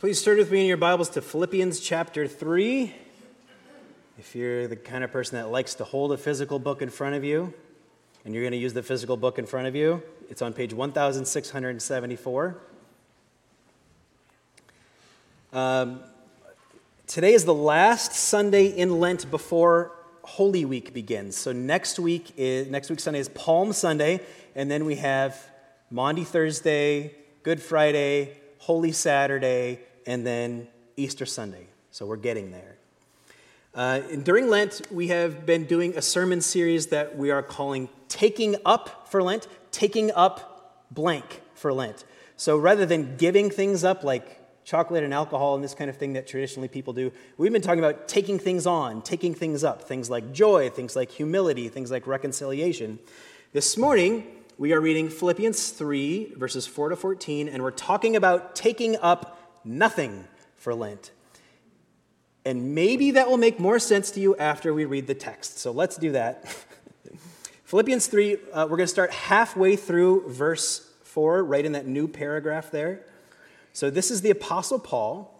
Please turn with me in your Bibles to Philippians chapter 3. If you're the kind of person that likes to hold a physical book in front of you, and you're going to use the physical book in front of you, it's on page 1674. Um, today is the last Sunday in Lent before Holy Week begins. So next week is next week Sunday is Palm Sunday, and then we have Maundy Thursday, Good Friday, Holy Saturday, and then Easter Sunday. So we're getting there. Uh, during Lent, we have been doing a sermon series that we are calling Taking Up for Lent, Taking Up Blank for Lent. So rather than giving things up like chocolate and alcohol and this kind of thing that traditionally people do, we've been talking about taking things on, taking things up, things like joy, things like humility, things like reconciliation. This morning, we are reading Philippians 3, verses 4 to 14, and we're talking about taking up nothing for Lent. And maybe that will make more sense to you after we read the text. So let's do that. Philippians 3, uh, we're going to start halfway through verse 4, right in that new paragraph there. So this is the Apostle Paul,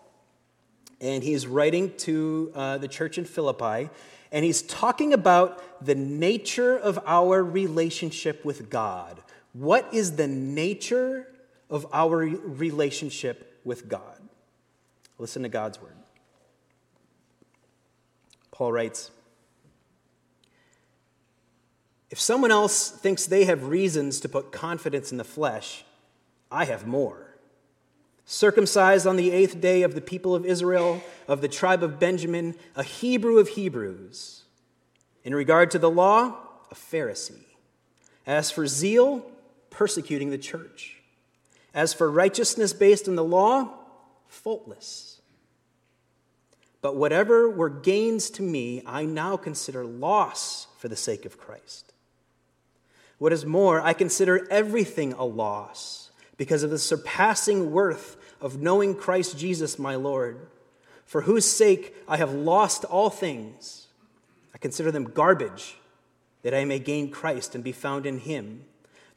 and he's writing to uh, the church in Philippi, and he's talking about the nature of our relationship with God. What is the nature of our relationship with God. Listen to God's word. Paul writes If someone else thinks they have reasons to put confidence in the flesh, I have more. Circumcised on the eighth day of the people of Israel, of the tribe of Benjamin, a Hebrew of Hebrews. In regard to the law, a Pharisee. As for zeal, persecuting the church as for righteousness based on the law, faultless. But whatever were gains to me, I now consider loss for the sake of Christ. What is more, I consider everything a loss because of the surpassing worth of knowing Christ Jesus my Lord, for whose sake I have lost all things. I consider them garbage that I may gain Christ and be found in him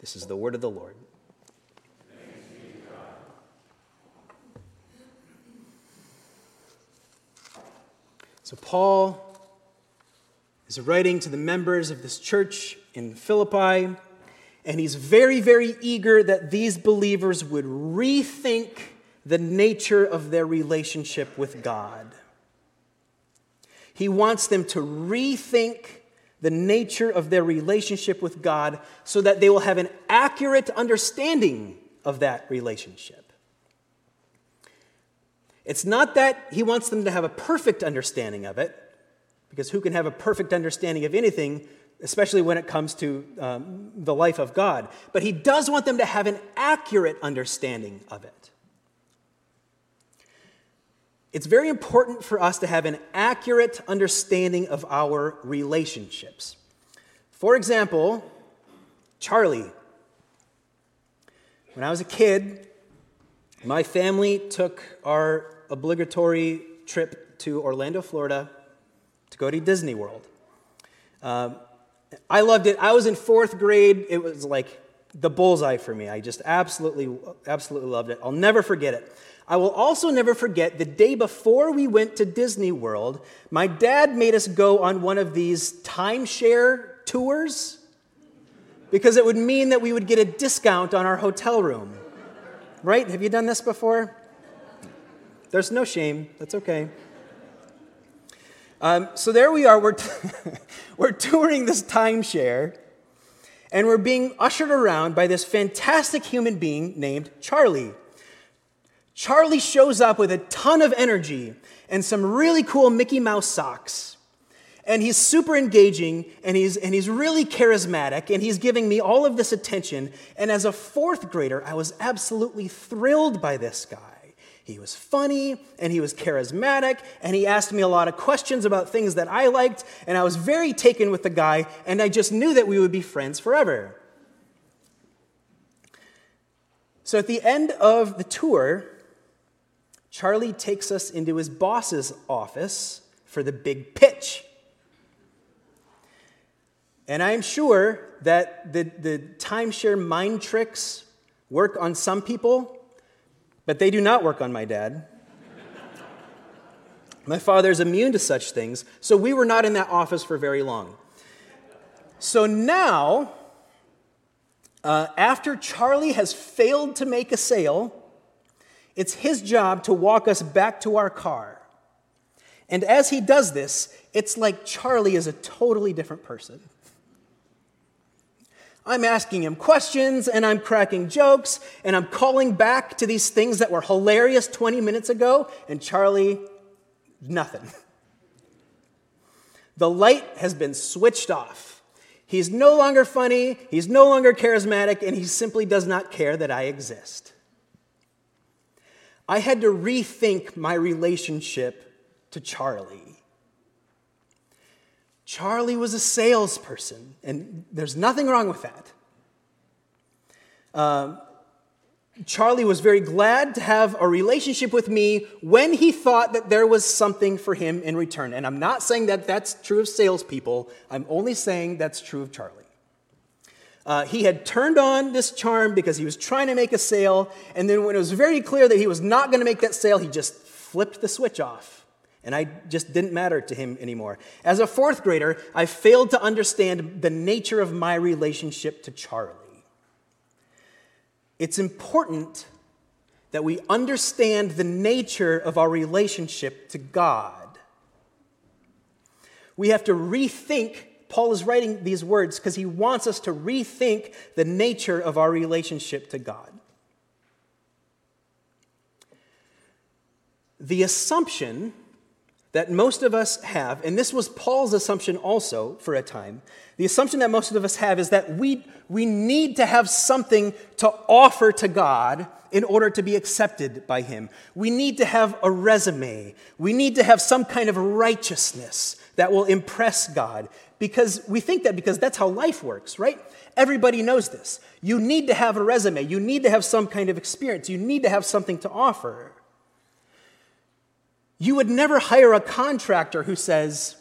This is the word of the Lord. So, Paul is writing to the members of this church in Philippi, and he's very, very eager that these believers would rethink the nature of their relationship with God. He wants them to rethink the nature of their relationship with God so that they will have an accurate understanding of that relationship. It's not that he wants them to have a perfect understanding of it, because who can have a perfect understanding of anything, especially when it comes to um, the life of God? But he does want them to have an accurate understanding of it. It's very important for us to have an accurate understanding of our relationships. For example, Charlie. When I was a kid, my family took our obligatory trip to Orlando, Florida to go to Disney World. Um, I loved it. I was in fourth grade. It was like the bullseye for me. I just absolutely, absolutely loved it. I'll never forget it. I will also never forget the day before we went to Disney World, my dad made us go on one of these timeshare tours because it would mean that we would get a discount on our hotel room. Right? Have you done this before? There's no shame. That's okay. Um, so there we are. We're, t- we're touring this timeshare, and we're being ushered around by this fantastic human being named Charlie. Charlie shows up with a ton of energy and some really cool Mickey Mouse socks. And he's super engaging and he's, and he's really charismatic and he's giving me all of this attention. And as a fourth grader, I was absolutely thrilled by this guy. He was funny and he was charismatic and he asked me a lot of questions about things that I liked. And I was very taken with the guy and I just knew that we would be friends forever. So at the end of the tour, Charlie takes us into his boss's office for the big pitch. And I'm sure that the, the timeshare mind tricks work on some people, but they do not work on my dad. my father is immune to such things, so we were not in that office for very long. So now, uh, after Charlie has failed to make a sale, it's his job to walk us back to our car. And as he does this, it's like Charlie is a totally different person. I'm asking him questions and I'm cracking jokes and I'm calling back to these things that were hilarious 20 minutes ago, and Charlie, nothing. The light has been switched off. He's no longer funny, he's no longer charismatic, and he simply does not care that I exist. I had to rethink my relationship to Charlie. Charlie was a salesperson, and there's nothing wrong with that. Um, Charlie was very glad to have a relationship with me when he thought that there was something for him in return. And I'm not saying that that's true of salespeople, I'm only saying that's true of Charlie. Uh, he had turned on this charm because he was trying to make a sale, and then when it was very clear that he was not going to make that sale, he just flipped the switch off. And I just didn't matter to him anymore. As a fourth grader, I failed to understand the nature of my relationship to Charlie. It's important that we understand the nature of our relationship to God. We have to rethink Paul is writing these words because he wants us to rethink the nature of our relationship to God. The assumption that most of us have, and this was Paul's assumption also for a time, the assumption that most of us have is that we, we need to have something to offer to God in order to be accepted by Him. We need to have a resume. We need to have some kind of righteousness that will impress God because we think that because that's how life works, right? Everybody knows this. You need to have a resume, you need to have some kind of experience, you need to have something to offer. You would never hire a contractor who says,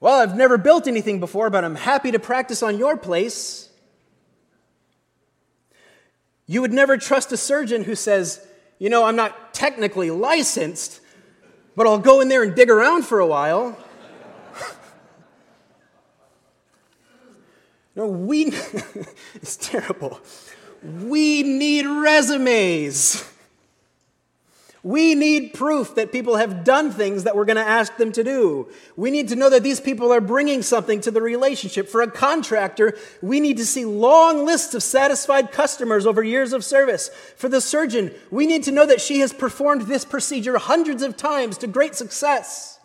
Well, I've never built anything before, but I'm happy to practice on your place. You would never trust a surgeon who says, You know, I'm not technically licensed, but I'll go in there and dig around for a while. No, we, it's terrible. We need resumes. We need proof that people have done things that we're going to ask them to do. We need to know that these people are bringing something to the relationship. For a contractor, we need to see long lists of satisfied customers over years of service. For the surgeon, we need to know that she has performed this procedure hundreds of times to great success.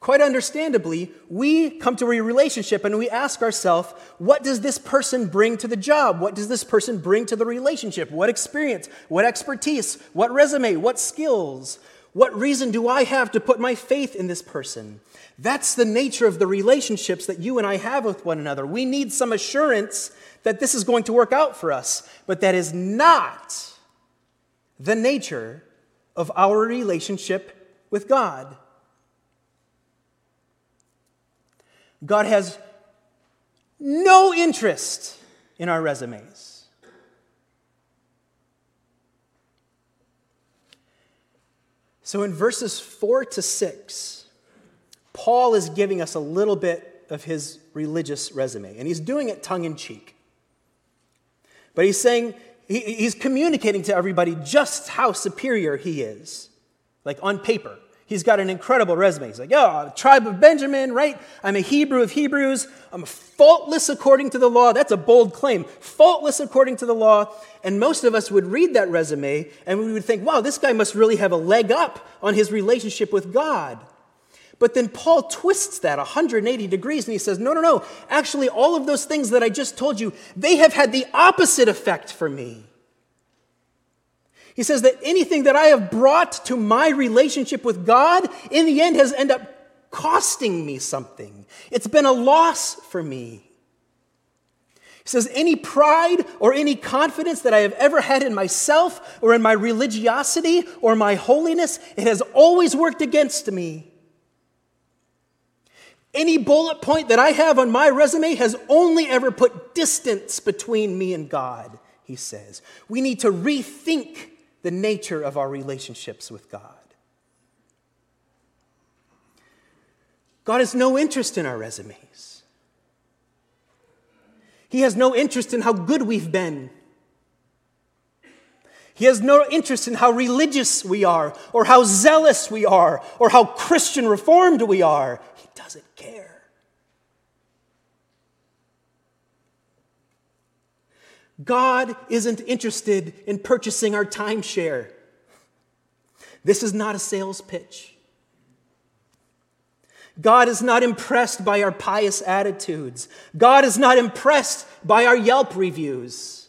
Quite understandably, we come to a relationship and we ask ourselves, what does this person bring to the job? What does this person bring to the relationship? What experience? What expertise? What resume? What skills? What reason do I have to put my faith in this person? That's the nature of the relationships that you and I have with one another. We need some assurance that this is going to work out for us, but that is not the nature of our relationship with God. God has no interest in our resumes. So in verses 4 to 6, Paul is giving us a little bit of his religious resume, and he's doing it tongue in cheek. But he's saying, he's communicating to everybody just how superior he is. like on paper. He's got an incredible resume. He's like, oh, tribe of Benjamin, right? I'm a Hebrew of Hebrews. I'm faultless according to the law. That's a bold claim. Faultless according to the law. And most of us would read that resume and we would think, wow, this guy must really have a leg up on his relationship with God. But then Paul twists that 180 degrees and he says, no, no, no. Actually, all of those things that I just told you, they have had the opposite effect for me. He says that anything that I have brought to my relationship with God, in the end, has ended up costing me something. It's been a loss for me. He says, any pride or any confidence that I have ever had in myself or in my religiosity or my holiness, it has always worked against me. Any bullet point that I have on my resume has only ever put distance between me and God, he says. We need to rethink the nature of our relationships with God. God has no interest in our resumes. He has no interest in how good we've been. He has no interest in how religious we are, or how zealous we are, or how Christian reformed we are. He doesn't care. God isn't interested in purchasing our timeshare. This is not a sales pitch. God is not impressed by our pious attitudes. God is not impressed by our Yelp reviews.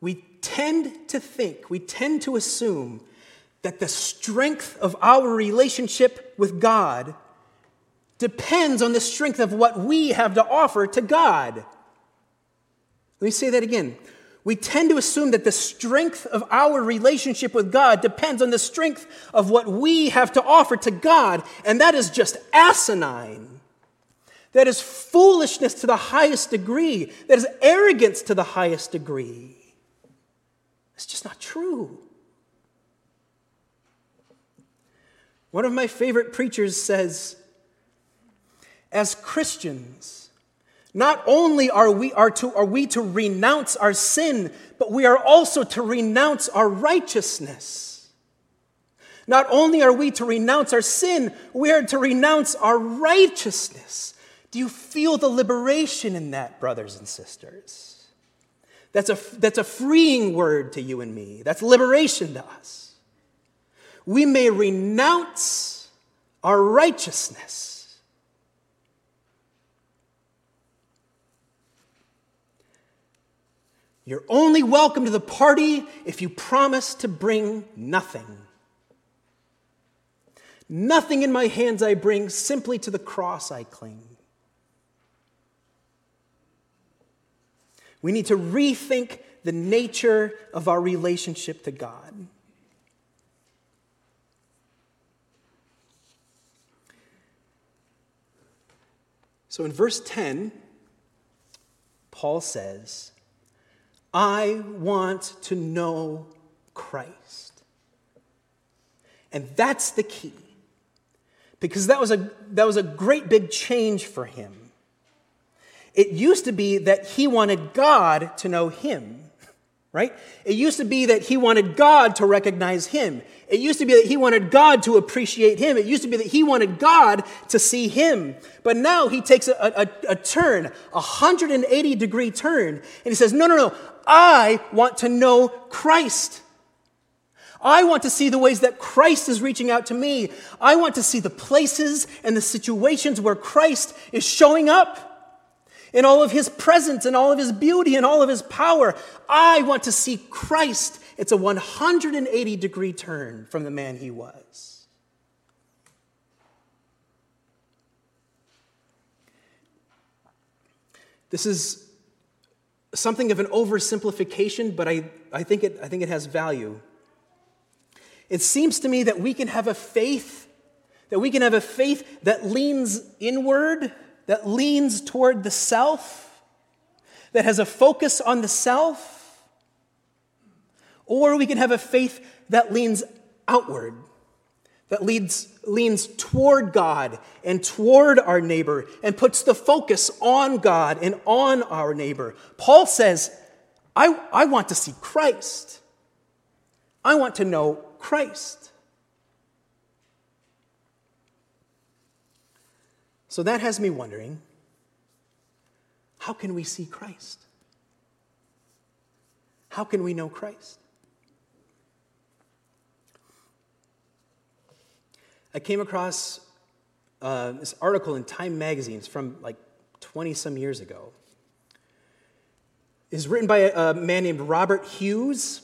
We tend to think, we tend to assume that the strength of our relationship with God depends on the strength of what we have to offer to God. Let me say that again. We tend to assume that the strength of our relationship with God depends on the strength of what we have to offer to God, and that is just asinine. That is foolishness to the highest degree. That is arrogance to the highest degree. It's just not true. One of my favorite preachers says, as Christians, not only are we, are, to, are we to renounce our sin, but we are also to renounce our righteousness. Not only are we to renounce our sin, we are to renounce our righteousness. Do you feel the liberation in that, brothers and sisters? That's a, that's a freeing word to you and me. That's liberation to us. We may renounce our righteousness You're only welcome to the party if you promise to bring nothing. Nothing in my hands I bring, simply to the cross I cling. We need to rethink the nature of our relationship to God. So in verse 10, Paul says, I want to know Christ. And that's the key. Because that was a, that was a great big change for him. It used to be that he wanted God to know him right? It used to be that he wanted God to recognize him. It used to be that he wanted God to appreciate him. It used to be that he wanted God to see him. But now he takes a, a, a turn, a 180 degree turn, and he says, No, no, no, I want to know Christ. I want to see the ways that Christ is reaching out to me. I want to see the places and the situations where Christ is showing up in all of his presence and all of his beauty and all of his power. I want to see Christ. It's a 180 degree turn from the man he was. This is something of an oversimplification, but I, I, think it, I think it has value. It seems to me that we can have a faith, that we can have a faith that leans inward that leans toward the self, that has a focus on the self, or we can have a faith that leans outward, that leads, leans toward God and toward our neighbor and puts the focus on God and on our neighbor. Paul says, I, I want to see Christ. I want to know Christ. So that has me wondering how can we see Christ? How can we know Christ? I came across uh, this article in Time magazine. From like 20 some years ago. It's written by a, a man named Robert Hughes,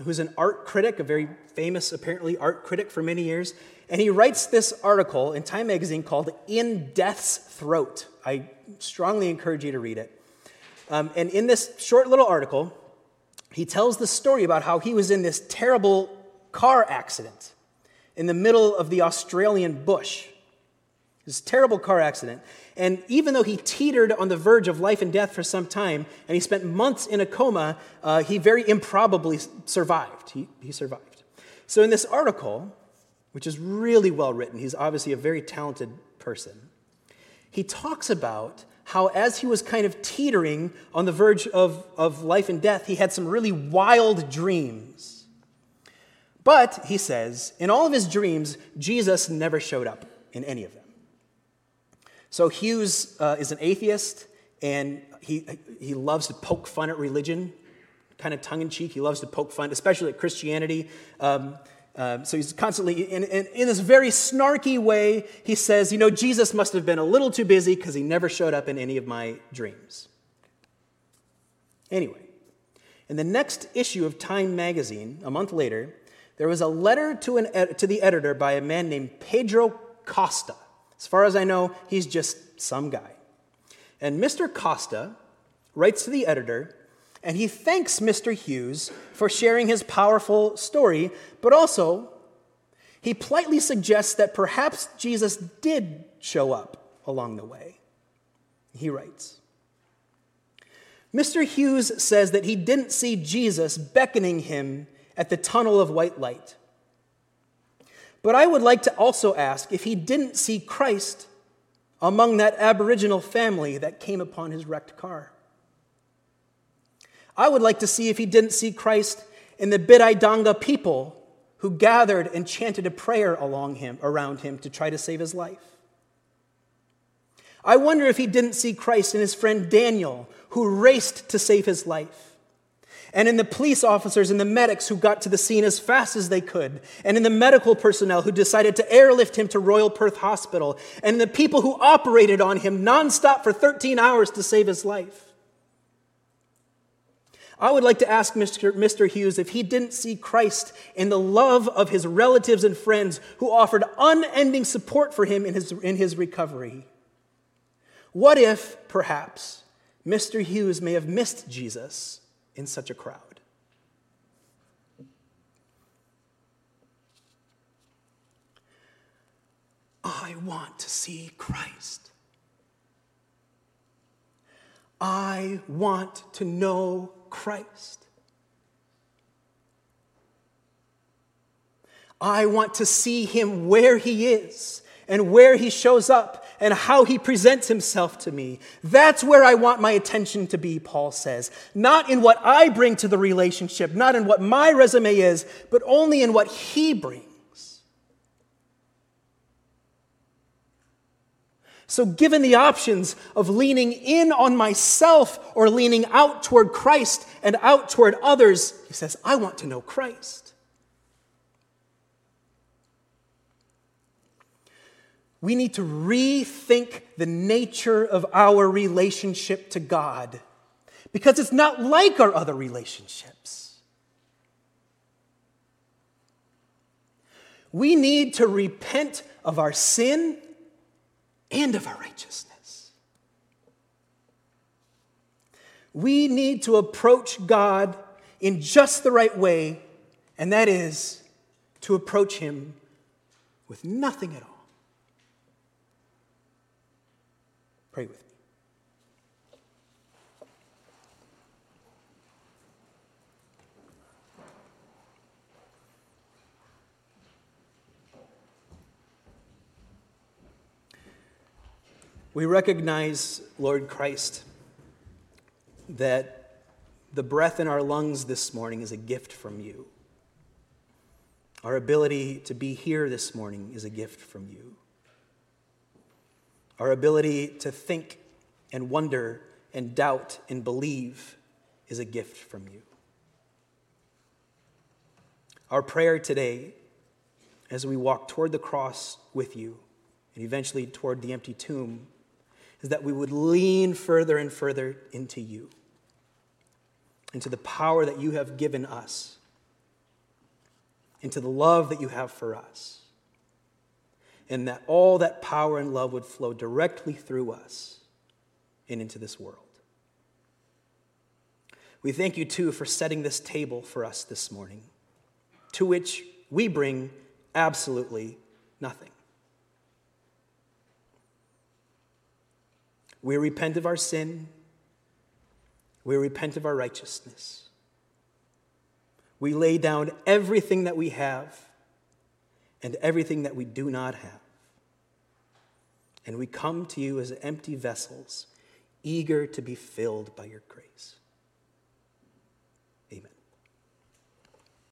who's an art critic, a very famous, apparently, art critic for many years. And he writes this article in Time magazine called In Death's Throat. I strongly encourage you to read it. Um, and in this short little article, he tells the story about how he was in this terrible car accident in the middle of the Australian bush. This terrible car accident. And even though he teetered on the verge of life and death for some time, and he spent months in a coma, uh, he very improbably survived. He, he survived. So, in this article, which is really well written, he's obviously a very talented person, he talks about how, as he was kind of teetering on the verge of, of life and death, he had some really wild dreams but, he says, in all of his dreams, Jesus never showed up in any of them. So Hughes uh, is an atheist, and he, he loves to poke fun at religion, kind of tongue in cheek. He loves to poke fun, especially at Christianity. Um, uh, so he's constantly, in, in, in, this very snarky way, he says, You know, Jesus must have been a little too busy because he never showed up in any of my dreams. Anyway, in the next issue of Time magazine, a month later, there was a letter to, an, to the editor by a man named Pedro Costa. As far as I know, he's just some guy. And Mr. Costa writes to the editor, and he thanks Mr. Hughes for sharing his powerful story, but also he politely suggests that perhaps Jesus did show up along the way. He writes Mr. Hughes says that he didn't see Jesus beckoning him at the tunnel of white light. But I would like to also ask if he didn't see Christ among that Aboriginal family that came upon his wrecked car. I would like to see if he didn't see Christ in the Bidyadanga people who gathered and chanted a prayer along him, around him to try to save his life. I wonder if he didn't see Christ in his friend Daniel, who raced to save his life and in the police officers and the medics who got to the scene as fast as they could, and in the medical personnel who decided to airlift him to Royal Perth Hospital, and the people who operated on him nonstop for 13 hours to save his life. I would like to ask Mr. Mr. Hughes if he didn't see Christ in the love of his relatives and friends who offered unending support for him in his, in his recovery. What if, perhaps, Mr. Hughes may have missed Jesus in such a crowd. I want to see Christ. I want to know Christ. I want to see him where he is and where he shows up and how he presents himself to me. That's where I want my attention to be, Paul says. Not in what I bring to the relationship, not in what my resume is, but only in what he brings. So, given the options of leaning in on myself or leaning out toward Christ and out toward others, he says, I want to know Christ. we need to rethink the nature of our relationship to God because it's not like our other relationships. We need to repent of our sin and of our righteousness. We need to approach God in just the right way, and that is to approach Him with nothing at all. Pray with me. We recognize, Lord Christ, that the breath in our lungs this morning is a gift from you. Our ability to be here this morning is a gift from you. Our ability to think and wonder and doubt and believe is a gift from you. Our prayer today, as we walk toward the cross with you and eventually toward the empty tomb, is that we would lean further and further into you, into the power that you have given us, into the love that you have for us, and that all that power and love would flow directly through us and into this world. We thank you, too, for setting this table for us this morning, to which we bring absolutely nothing. We repent of our sin. We repent of our righteousness. We lay down everything that we have and everything that we do not have. And we come to you as empty vessels, eager to be filled by your grace.